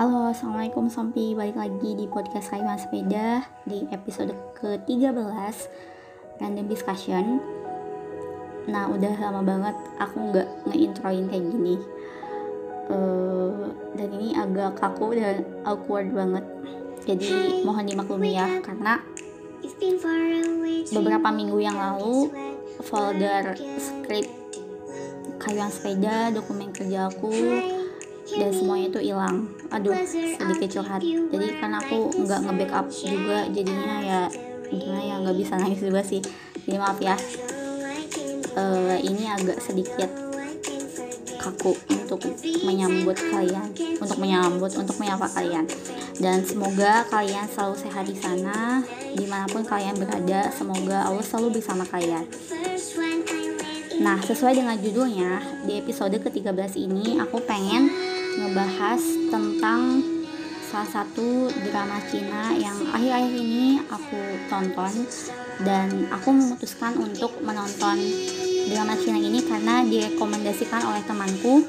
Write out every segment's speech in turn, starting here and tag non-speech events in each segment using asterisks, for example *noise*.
Halo, Assalamualaikum Sompi. Balik lagi di podcast Kayuan Sepeda Di episode ke-13 Random Discussion. Nah, udah lama banget aku nggak ngeintroin kayak gini. Uh, Dan ini agak kaku dan awkward banget. Jadi mohon dimaklumi ya Karena beberapa minggu yang lalu Folder script Kayuan Sepeda, dokumen kerja aku dan semuanya itu hilang. Aduh sedikit curhat. Jadi karena aku nggak nge-backup juga jadinya ya gimana ya nggak bisa nangis juga sih. Jadi maaf ya. Uh, ini agak sedikit kaku untuk menyambut kalian untuk menyambut untuk menyapa kalian. Dan semoga kalian selalu sehat di sana di mana pun kalian berada. Semoga Allah selalu bersama kalian. Nah, sesuai dengan judulnya, di episode ke-13 ini aku pengen ngebahas tentang salah satu drama Cina yang akhir-akhir ini aku tonton dan aku memutuskan untuk menonton drama Cina ini karena direkomendasikan oleh temanku.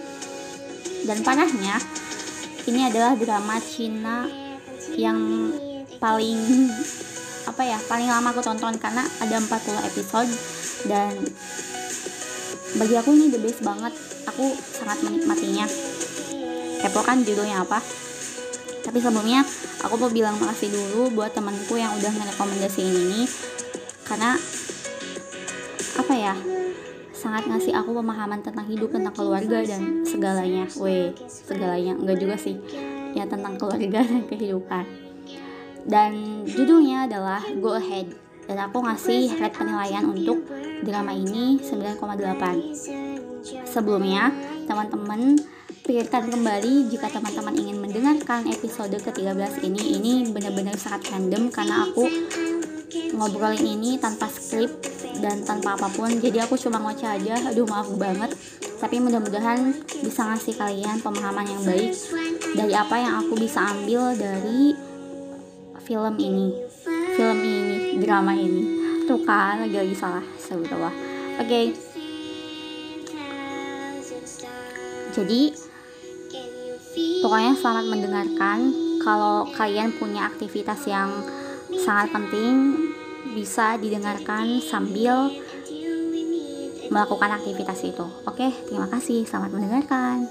Dan parahnya ini adalah drama Cina yang paling apa ya paling lama aku tonton karena ada 40 episode dan bagi aku ini the best banget. Aku sangat menikmatinya kepo kan judulnya apa? Tapi sebelumnya aku mau bilang makasih dulu buat temanku yang udah ngerekomendasiin ini karena apa ya sangat ngasih aku pemahaman tentang hidup tentang keluarga dan segalanya. Weh segalanya. Enggak juga sih. Ya tentang keluarga *laughs* dan kehidupan. Dan judulnya adalah Go Ahead. Dan aku ngasih rate penilaian untuk drama ini 9,8 sebelumnya teman-teman pikirkan kembali jika teman-teman ingin mendengarkan episode ke-13 ini. Ini benar-benar sangat random karena aku ngobrolin ini tanpa skrip dan tanpa apa pun. Jadi aku cuma ngoceh aja. Aduh maaf banget. Tapi mudah-mudahan bisa ngasih kalian pemahaman yang baik dari apa yang aku bisa ambil dari film ini. Film ini drama ini. Tuh kan lagi lagi salah. Sebetulnya oke. Okay. jadi Pokoknya selamat mendengarkan. Kalau kalian punya aktivitas yang sangat penting, bisa didengarkan sambil melakukan aktivitas itu. Oke, terima kasih. Selamat mendengarkan.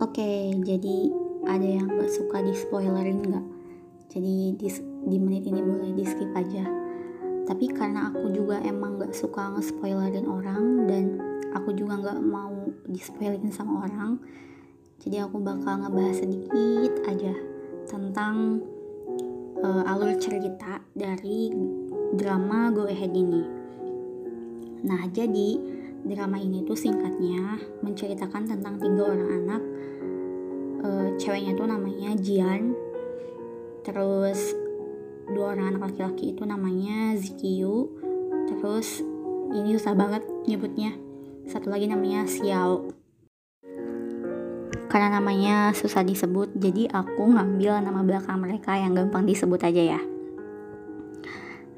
Oke, jadi ada yang gak suka di spoilerin gak? Di, di menit ini boleh di skip aja. Tapi karena aku juga emang gak suka nge-spoilerin orang dan aku juga gak mau di spoilerin sama orang jadi aku bakal ngebahas sedikit aja tentang uh, alur cerita dari drama Go Ahead ini. Nah jadi drama ini tuh singkatnya menceritakan tentang tiga orang anak uh, ceweknya tuh namanya Jian terus dua orang anak laki-laki itu namanya Zikiyu terus ini susah banget nyebutnya. Satu lagi namanya Xiao. Karena namanya susah disebut jadi aku ngambil nama belakang mereka yang gampang disebut aja ya.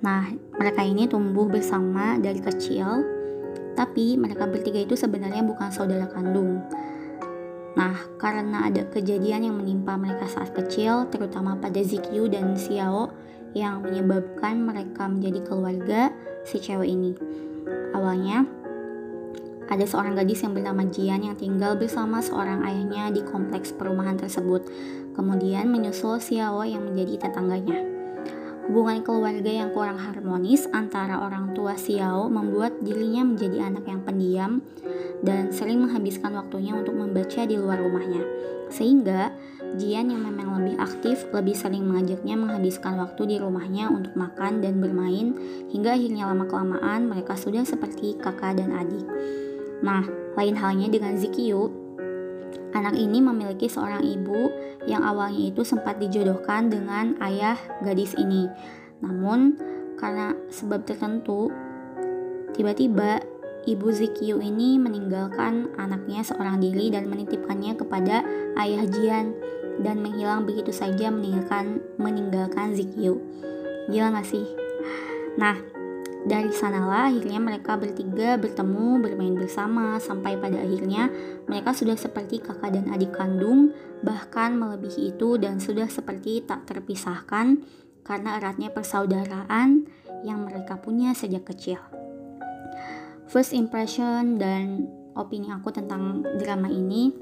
Nah mereka ini tumbuh bersama dari kecil tapi mereka bertiga itu sebenarnya bukan saudara kandung Nah, karena ada kejadian yang menimpa mereka saat kecil, terutama pada Zikyu dan Xiao, yang menyebabkan mereka menjadi keluarga si cewek ini. Awalnya, ada seorang gadis yang bernama Jian yang tinggal bersama seorang ayahnya di kompleks perumahan tersebut. Kemudian menyusul Xiao yang menjadi tetangganya. Hubungan keluarga yang kurang harmonis antara orang tua Xiao membuat dirinya menjadi anak yang pendiam dan sering menghabiskan waktunya untuk membaca di luar rumahnya. Sehingga Jian yang memang lebih aktif lebih sering mengajaknya menghabiskan waktu di rumahnya untuk makan dan bermain hingga akhirnya lama-kelamaan mereka sudah seperti kakak dan adik. Nah, lain halnya dengan Zikyu, Anak ini memiliki seorang ibu yang awalnya itu sempat dijodohkan dengan ayah gadis ini. Namun, karena sebab tertentu, tiba-tiba ibu Zikyu ini meninggalkan anaknya seorang diri dan menitipkannya kepada ayah Jian. dan menghilang begitu saja meninggalkan meninggalkan Zikyu. Gila gak sih? Nah, dari sanalah akhirnya mereka bertiga bertemu bermain bersama sampai pada akhirnya mereka sudah seperti kakak dan adik kandung bahkan melebihi itu dan sudah seperti tak terpisahkan karena eratnya persaudaraan yang mereka punya sejak kecil. First impression dan opini aku tentang drama ini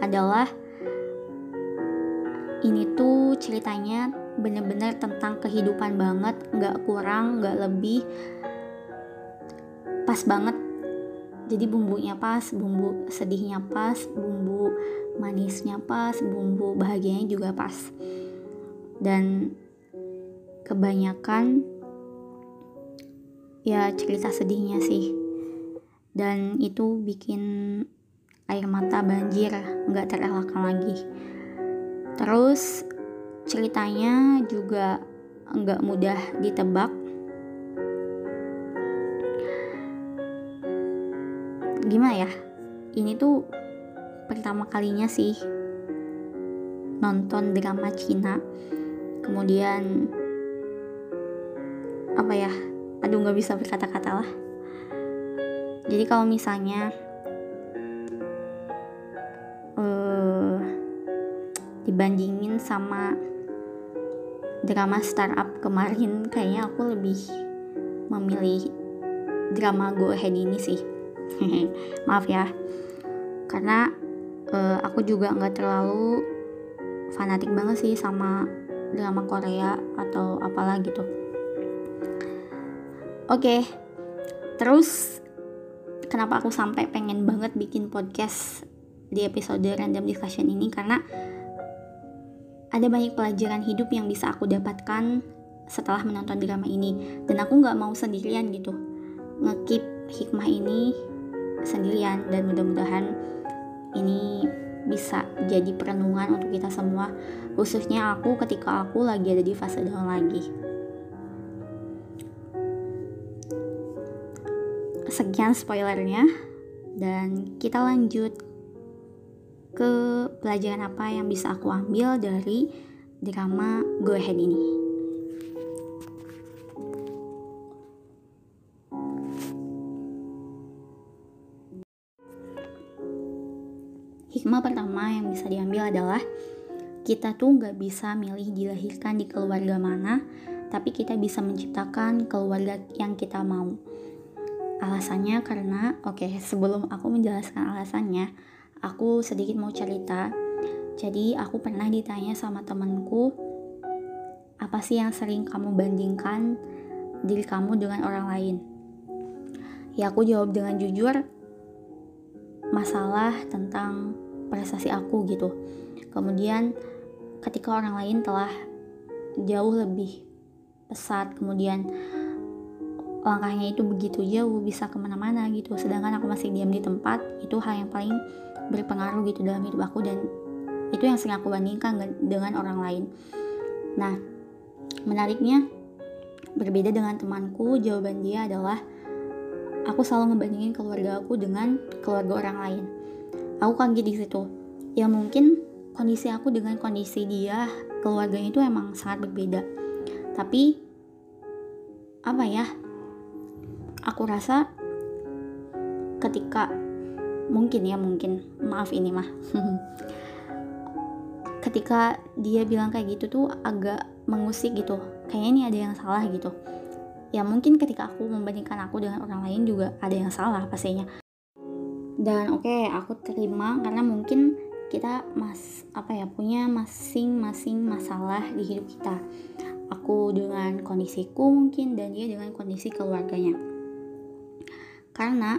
adalah ini tuh ceritanya bener-bener tentang kehidupan banget nggak kurang nggak lebih. Pas banget. Jadi bumbunya pas bumbu sedihnya pas bumbu manisnya pas bumbu bahagianya juga pas. Dan kebanyakan ya cerita sedihnya sih. Dan itu bikin air mata banjir nggak terelakkan lagi. Terus ceritanya juga nggak mudah ditebak. Gimana ya? Ini tuh pertama kalinya sih nonton drama Cina. Kemudian apa ya? Aduh nggak bisa berkata-kata lah. Jadi kalau misalnya uh, dibandingin sama drama startup kemarin kayaknya aku lebih memilih drama Go Ahead ini sih. *laughs* Maaf ya. Karena uh, aku juga nggak terlalu fanatik banget sih sama drama Korea atau apalah gitu. Oke okay. terus kenapa aku sampai pengen banget bikin podcast di episode random discussion ini? Karena ada banyak pelajaran hidup yang bisa aku dapatkan setelah menonton drama ini. Dan aku nggak mau sendirian gitu. Ngekip hikmah ini sendirian. Dan mudah-mudahan ini bisa jadi perenungan untuk kita semua. Khususnya aku ketika aku lagi ada di fase down lagi. Sekian spoilernya. Dan kita lanjut ke pelajaran apa yang bisa aku ambil dari drama Go Ahead ini. Hikmah pertama yang bisa diambil adalah kita tuh nggak bisa milih dilahirkan di keluarga mana, tapi kita bisa menciptakan keluarga yang kita mau Alasannya karena, oke, okay, sebelum aku menjelaskan alasannya, aku sedikit mau cerita. Jadi, aku pernah ditanya sama temanku, apa sih yang sering kamu bandingkan diri kamu dengan orang lain? Ya, aku jawab dengan jujur, masalah tentang prestasi aku gitu. Kemudian, ketika orang lain telah jauh lebih pesat, kemudian langkahnya itu begitu jauh bisa ke mana-mana gitu sedangkan aku masih diam di tempat itu hal yang paling berpengaruh gitu dalam hidup aku dan itu yang sering aku bandingkan dengan orang lain. Nah menariknya berbeda dengan temanku jawaban dia adalah aku selalu ngebandingin keluarga aku dengan keluarga orang lain. Aku kaget di situ. Ya mungkin kondisi aku dengan kondisi dia keluarganya itu emang sangat berbeda. Tapi apa ya aku rasa ketika mungkin ya mungkin. Maaf ini mah. *laughs* Ketika dia bilang kayak gitu tuh agak mengusik gitu. Kayaknya ini ada yang salah gitu. Ya mungkin ketika aku membandingkan aku dengan orang lain juga ada yang salah pastinya. Dan oke okay, aku terima karena mungkin kita mas apa ya punya masing-masing masalah di hidup kita. Aku dengan kondisiku mungkin dan dia dengan kondisi keluarganya. Karena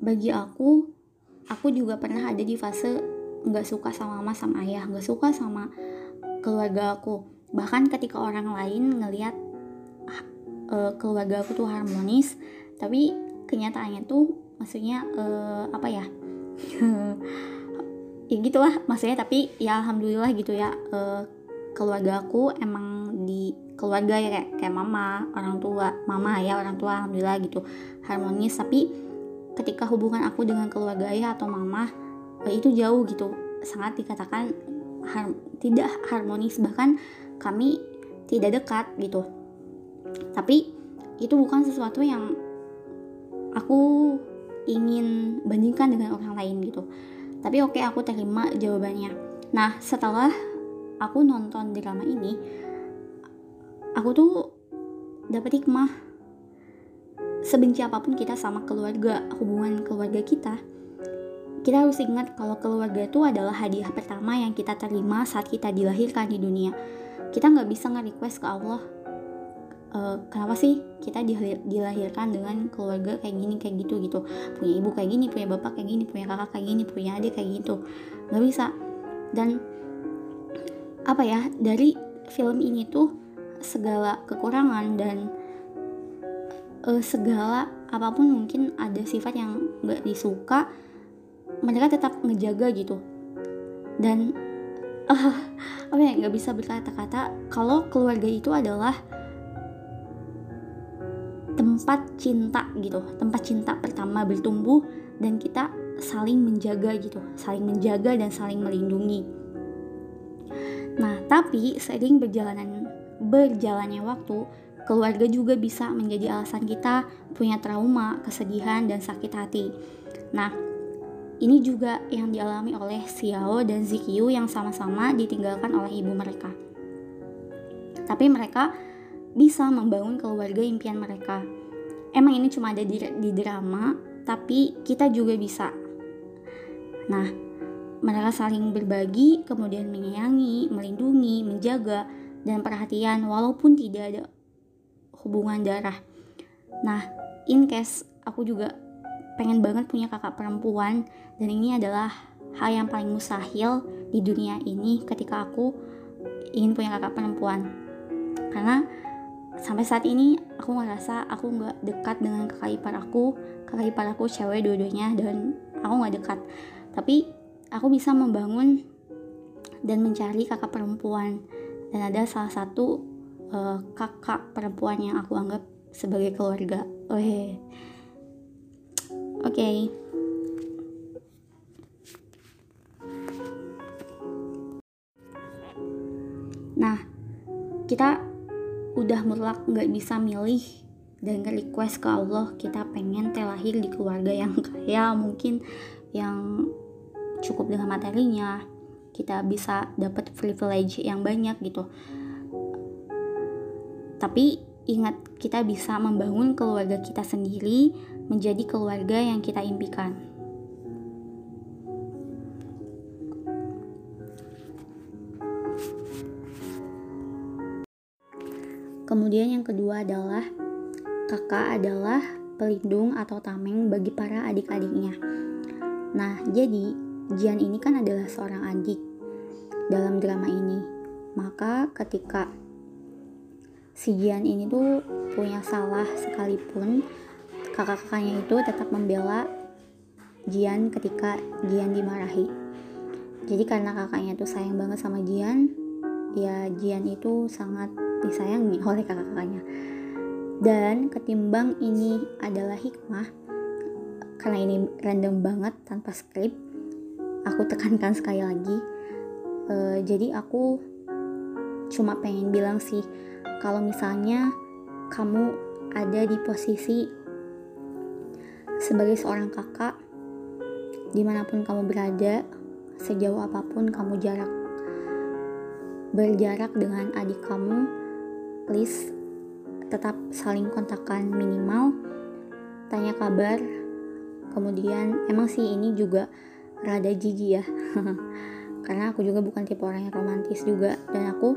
bagi aku aku juga pernah ada di fase nggak suka sama mama sama ayah nggak suka sama keluarga aku. Bahkan ketika orang lain ngelihat uh, keluarga aku tuh harmonis tapi kenyataannya tuh maksudnya uh, apa ya? *laughs* Ya gitulah maksudnya tapi ya alhamdulillah gitu ya uh, keluarga aku emang di keluarga ya kayak kayak mama orang tua mama ya orang tua alhamdulillah gitu harmonis. Tapi ketika hubungan aku dengan keluarga ayah atau mama eh, itu jauh gitu. Sangat dikatakan har tidak harmonis. Bahkan kami tidak dekat gitu. Tapi itu bukan sesuatu yang aku ingin bandingkan dengan orang lain gitu. Tapi oke okay, aku terima jawabannya. Nah setelah aku nonton drama ini aku tuh dapat hikmah sebenci apa pun kita sama keluarga hubungan keluarga kita kita harus ingat kalau keluarga itu adalah hadiah pertama yang kita terima saat kita dilahirkan di dunia. Kita nggak bisa nge-request ke Allah uh, kenapa sih kita dilahirkan dengan keluarga kayak gini kayak gitu gitu. Punya ibu kayak gini punya bapak kayak gini punya kakak kayak gini punya adik kayak gitu. Nggak bisa. Dan apa ya dari film ini tuh segala kekurangan dan uh, segala apa pun mungkin ada sifat yang nggak disuka mereka tetap ngejaga gitu. Dan uh, *laughs* apa ya nggak bisa berkata-kata kalau keluarga itu adalah tempat cinta gitu tempat cinta pertama bertumbuh dan kita saling menjaga gitu saling menjaga dan saling melindungi. Nah tapi seiring berjalanan berjalannya waktu keluarga juga bisa menjadi alasan kita punya trauma kesedihan dan sakit hati nah ini juga yang dialami oleh Xiao dan Zikyu yang sama-sama ditinggalkan oleh ibu mereka tapi mereka bisa membangun keluarga impian mereka. Emang ini cuma ada di, di drama, tapi kita juga bisa. Nah, mereka saling berbagi, kemudian menyayangi, melindungi, menjaga, dan perhatian walaupun tidak ada hubungan darah. Nah, in case aku juga pengen banget punya kakak perempuan dan ini adalah hal yang paling mustahil di dunia ini ketika aku ingin punya kakak perempuan. Karena sampai saat ini aku ngerasa aku nggak dekat dengan kakak ipar aku kakak ipar aku cewek dua-duanya dan aku nggak dekat tapi aku bisa membangun dan mencari kakak perempuan dan ada salah satu uh, kakak perempuan yang aku anggap sebagai keluarga. Oke. Okay. nah kita udah mutlak nggak bisa milih dan request ke Allah kita pengen teh lahir di keluarga yang *laughs* kaya mungkin yang cukup dengan materinya. Kita bisa dapat privilege yang banyak gitu tapi ingat kita bisa membangun keluarga kita sendiri menjadi keluarga yang kita impikan Kemudian yang kedua adalah kakak adalah pelindung atau tameng bagi para adik-adiknya. Nah, jadi Jian ini kan adalah seorang adik dalam drama ini. Maka ketika si Jian ini tuh punya salah sekalipun, kakak-kakaknya itu tetap membela Jian ketika Jian dimarahi. Jadi karena kakaknya tuh sayang banget sama Jian, ya Jian itu sangat disayangi *laughs* oleh kakak-kakaknya dan ketimbang ini adalah hikmah karena ini random banget tanpa skrip aku tekankan sekali lagi uh, jadi aku cuma pengen bilang sih kalau misalnya kamu ada di posisi sebagai seorang kakak di mana pun kamu berada sejauh apa pun kamu jarak berjarak dengan adik kamu please tetap saling kontakkan minimal tanya kabar. Kemudian emang sih ini juga rada jijik ya? *laughs* Karena aku juga bukan tipe orang yang romantis juga dan aku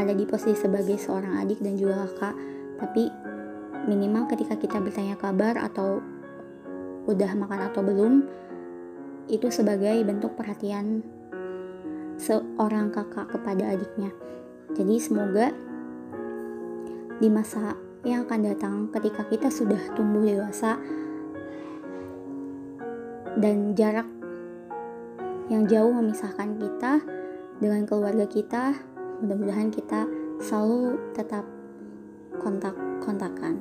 ada di posisi sebagai seorang adik dan juga kakak. Tapi minimal ketika kita bertanya kabar atau udah makan atau belum itu sebagai bentuk perhatian seorang kakak kepada adiknya. Jadi semoga di masa yang akan datang ketika kita sudah tumbuh dewasa dan jarak yang jauh memisahkan kita dengan keluarga kita mudah-mudahan kita selalu tetap kontak-kontakan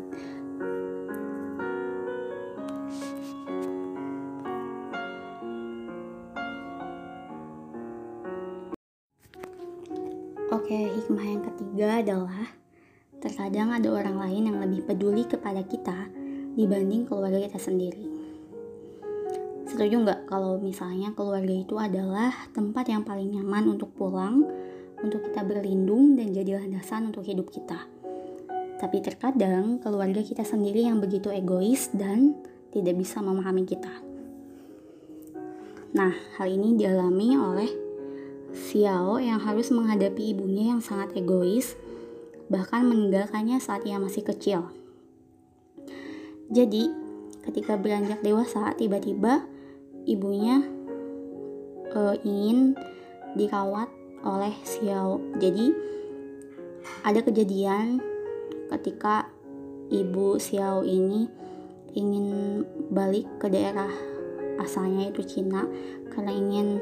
Oke, hikmah yang ketiga adalah terkadang ada orang lain yang lebih peduli kepada kita dibanding keluarga kita sendiri. Setuju nggak kalau misalnya keluarga itu adalah tempat yang paling nyaman untuk pulang, untuk kita berlindung dan jadi landasan untuk hidup kita. Tapi terkadang keluarga kita sendiri yang begitu egois dan tidak bisa memahami kita. Nah, hal ini dialami oleh Xiao yang harus menghadapi ibunya yang sangat egois, bahkan meninggalkannya saat ia masih kecil. Jadi, ketika beranjak dewasa, tiba-tiba ibunya uh, ingin dirawat oleh Xiao. Jadi, ada kejadian ketika ibu Xiao ini ingin balik ke daerah asalnya itu Cina karena ingin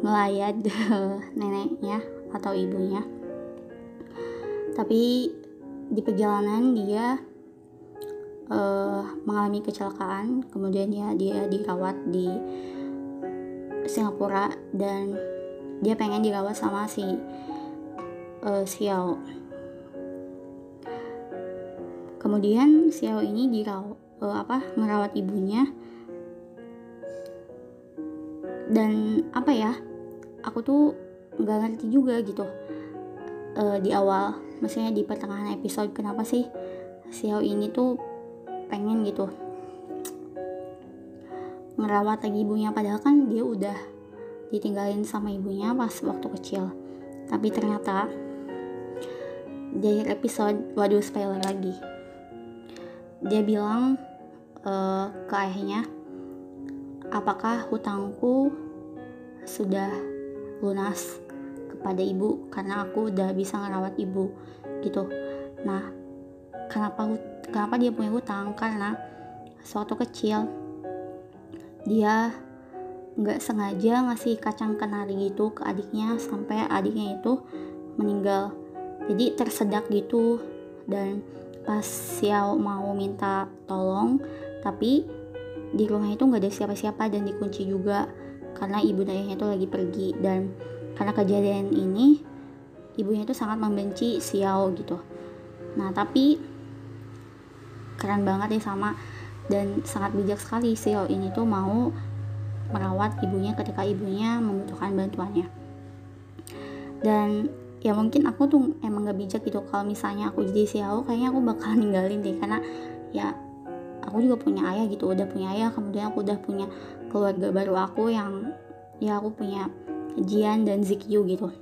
melayat *laughs* neneknya atau ibunya tapi di perjalanan dia uh, mengalami kecelakaan kemudian ya dia dirawat di Singapura dan dia pengen dirawat sama si uh, Xiao kemudian Xiao ini dirawat uh, apa merawat ibunya. Dan apa ya aku tuh nggak ngerti juga gitu uh, di awal maksudnya di pertengahan episode kenapa sih Xiao ini tuh pengen gitu ngerawat lagi ibunya. Padahal kan dia udah ditinggalin sama ibunya pas waktu kecil. Tapi ternyata di akhir episode waduh spoiler lagi. Dia bilang uh, ke ayahnya apakah hutangku sudah lunas kepada ibu? Karena aku udah bisa ngerawat ibu gitu. Nah kenapa kenapa dia punya hutang? Karena suatu kecil dia nggak sengaja ngasih kacang kenari gitu ke adiknya sampai adiknya itu meninggal. Jadi tersedak gitu. Dan pas Xiao mau minta tolong tapi di rumah itu nggak ada siapa-siapa dan dikunci juga karena ibu ayahnya itu lagi pergi. Dan karena kejadian ini ibunya itu sangat membenci Xiao gitu. Nah tapi keren banget ya sama dan sangat bijak sekali Xiao ini tuh mau merawat ibunya ketika ibunya membutuhkan bantuannya. Dan ya mungkin aku tuh emang gak bijak gitu. Kalau misalnya aku jadi Xiao kayaknya aku bakal *laughs* ninggalin deh. Karena ya aku juga punya ayah gitu udah punya ayah. Kemudian aku udah punya keluarga baru aku yang ya aku punya Jian dan Zikyu gitu.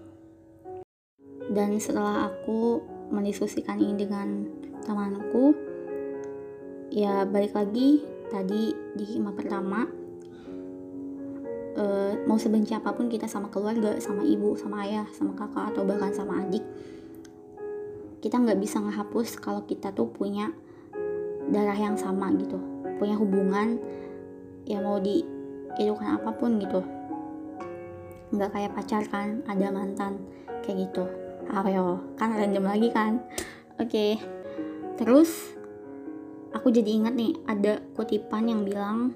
Dan setelah aku mendiskusikan ini dengan temanku ya balik lagi tadi di hikmah pertama uh, mau sebenci apa pun kita sama keluarga sama ibu sama ayah sama kakak atau bahkan sama adik kita nggak bisa ngehapus kalau kita tuh punya darah yang sama gitu. Punya hubungan ya mau di kan apa pun gitu. Nggak kayak pacar kan ada mantan kayak gitu. Ayo kan random lagi kan. Oke okay. terus aku jadi ingat nih ada kutipan yang bilang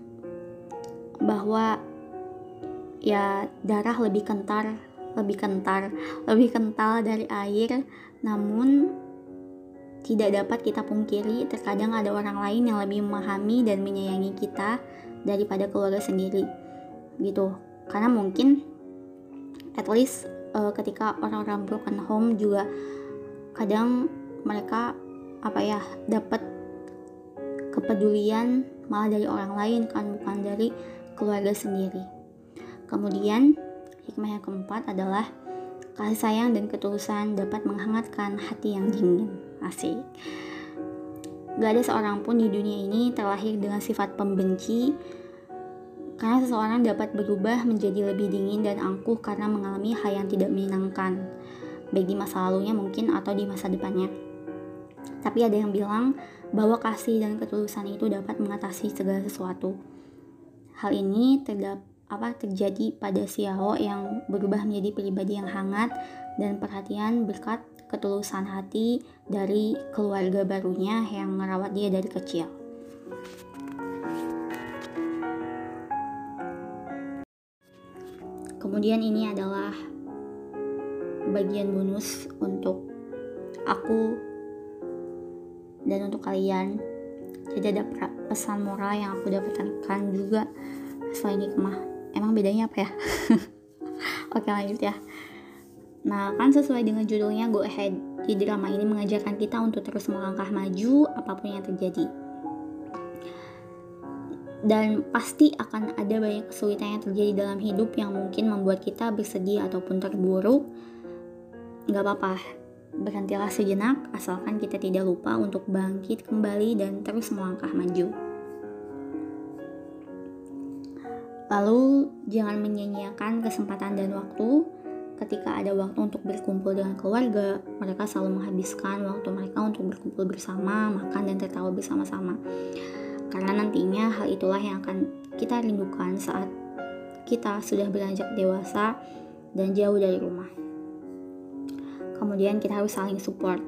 bahwa ya darah lebih kental lebih kental lebih kental dari air. Namun tidak dapat kita pungkiri terkadang ada orang lain yang lebih memahami dan menyayangi kita daripada keluarga sendiri gitu. Karena mungkin at least uh, ketika orang-orang broken home juga kadang mereka apa ya dapat kepedulian malah dari orang lain kan bukan dari keluarga sendiri kemudian hikmah yang keempat adalah kasih sayang dan ketulusan dapat menghangatkan hati yang dingin asik Gak ada seorang pun di dunia ini terlahir dengan sifat pembenci karena seseorang dapat berubah menjadi lebih dingin dan angkuh karena mengalami hal yang tidak menyenangkan, baik di masa lalunya mungkin atau di masa depannya. Tapi ada yang bilang bahwa kasih dan ketulusan itu dapat mengatasi segala sesuatu. Hal ini terdap, apa terjadi pada Xiao yang berubah menjadi pribadi yang hangat dan perhatian berkat ketulusan hati dari keluarga barunya yang merawat dia dari kecil. Kemudian ini adalah bagian bonus untuk aku dan untuk kalian jadi ada pesan moral yang aku dapatkan juga selain hikmah emang bedanya apa ya? *laughs* Oke lanjut ya. Nah kan sesuai dengan judulnya go ahead di drama ini mengajarkan kita untuk terus melangkah maju apa pun yang terjadi. Dan pasti akan ada banyak kesulitan yang terjadi dalam hidup yang mungkin membuat kita bersedih ataupun terburuk nggak apa-apa. Berhentilah sejenak asalkan kita tidak lupa untuk bangkit kembali dan terus melangkah maju lalu jangan menyanyiakan kesempatan dan waktu ketika ada waktu untuk berkumpul dengan keluarga mereka selalu menghabiskan waktu mereka untuk berkumpul bersama makan dan tertawa bersama-sama karena nantinya hal itulah yang akan kita rindukan saat kita sudah beranjak dewasa dan jauh dari rumah. Kemudian kita harus saling support.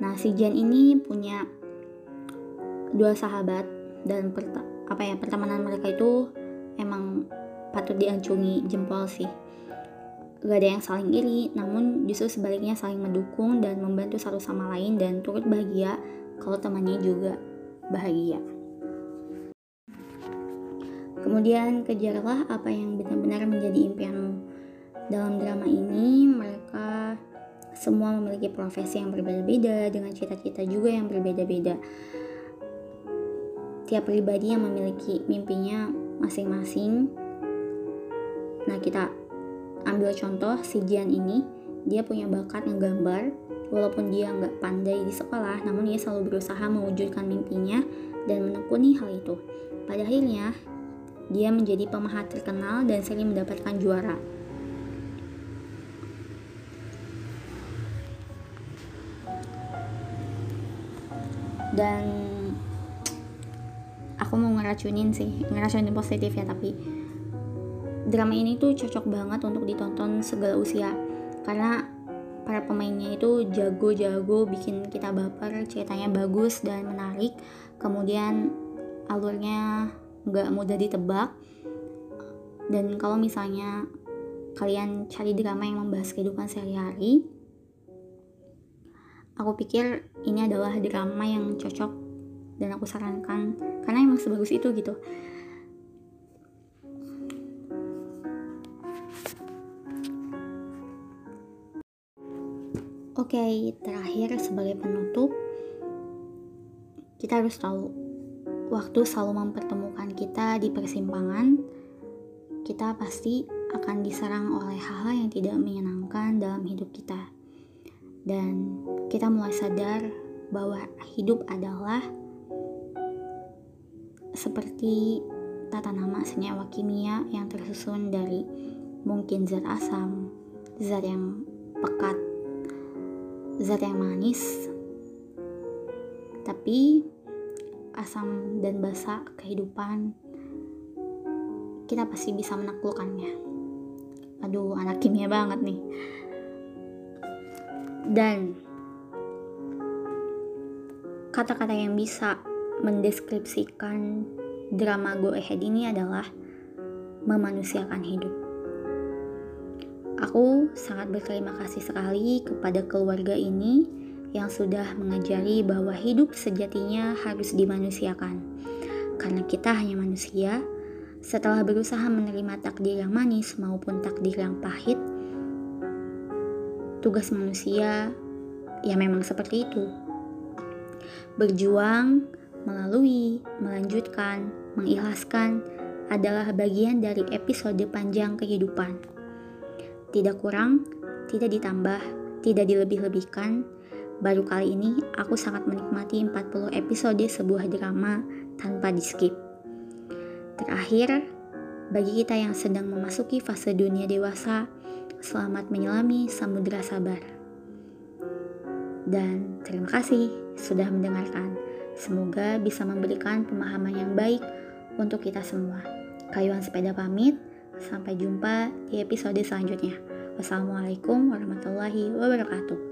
Nah, si Jan ini punya dua sahabat dan apa ya pertemanan mereka itu emang patut diancungi jempol sih. Gak ada yang saling iri, namun justru sebaliknya saling mendukung dan membantu satu sama lain dan turut bahagia kalau temannya juga bahagia. Kemudian kejarlah apa yang benar-benar menjadi impianmu. Dalam drama ini, mereka semua memiliki profesi yang berbeda-beda dengan cita-cita juga yang berbeda-beda. Tiap pribadi yang memiliki mimpinya masing-masing. Nah, kita ambil contoh si Jian ini, dia punya bakat nggambar. Walaupun dia nggak pandai di sekolah, namun dia selalu berusaha mewujudkan mimpinya dan menekuni hal itu. Pada akhirnya, dia menjadi pemahat terkenal dan sering mendapatkan juara. Dan aku mau ngeracunin sih, ngeracunin positif ya tapi drama ini tuh cocok banget untuk ditonton segala usia. Karena para pemainnya itu jago-jago bikin kita baper ceritanya bagus dan menarik. Kemudian alurnya nggak mudah ditebak. Dan kalau misalnya kalian cari drama yang membahas kehidupan sehari-hari aku pikir ini adalah drama yang cocok dan aku sarankan karena emang sebagus itu gitu Oke, okay, terakhir sebagai penutup, kita harus tahu waktu selalu mempertemukan kita di persimpangan, kita pasti akan diserang oleh hal-hal yang tidak menyenangkan dalam hidup kita. Dan kita mulai sadar bahwa hidup adalah seperti tata nama senyawa kimia yang tersusun dari mungkin zat asam, zat yang pekat, zat yang manis, tapi asam dan basa kehidupan kita pasti bisa menaklukkannya. Aduh anak kimia banget nih. Dan kata-kata yang bisa mendeskripsikan drama Go Ahead ini adalah memanusiakan hidup. Aku sangat berterima kasih sekali kepada keluarga ini yang sudah mengajari bahwa hidup sejatinya harus dimanusiakan. Karena kita hanya manusia, setelah berusaha menerima takdir yang manis maupun takdir yang pahit, tugas manusia ya memang seperti itu. Berjuang, melalui, melanjutkan, mengikhlaskan adalah bagian dari episode panjang kehidupan. Tidak kurang, tidak ditambah, tidak dilebih-lebihkan, Baru kali ini aku sangat menikmati 40 episode sebuah drama tanpa di skip. Terakhir, bagi kita yang sedang memasuki fase dunia dewasa, selamat menyelami samudera sabar. Dan terima kasih sudah mendengarkan. Semoga bisa memberikan pemahaman yang baik untuk kita semua. Kayuan sepeda pamit, sampai jumpa di episode selanjutnya. Wassalamualaikum warahmatullahi wabarakatuh.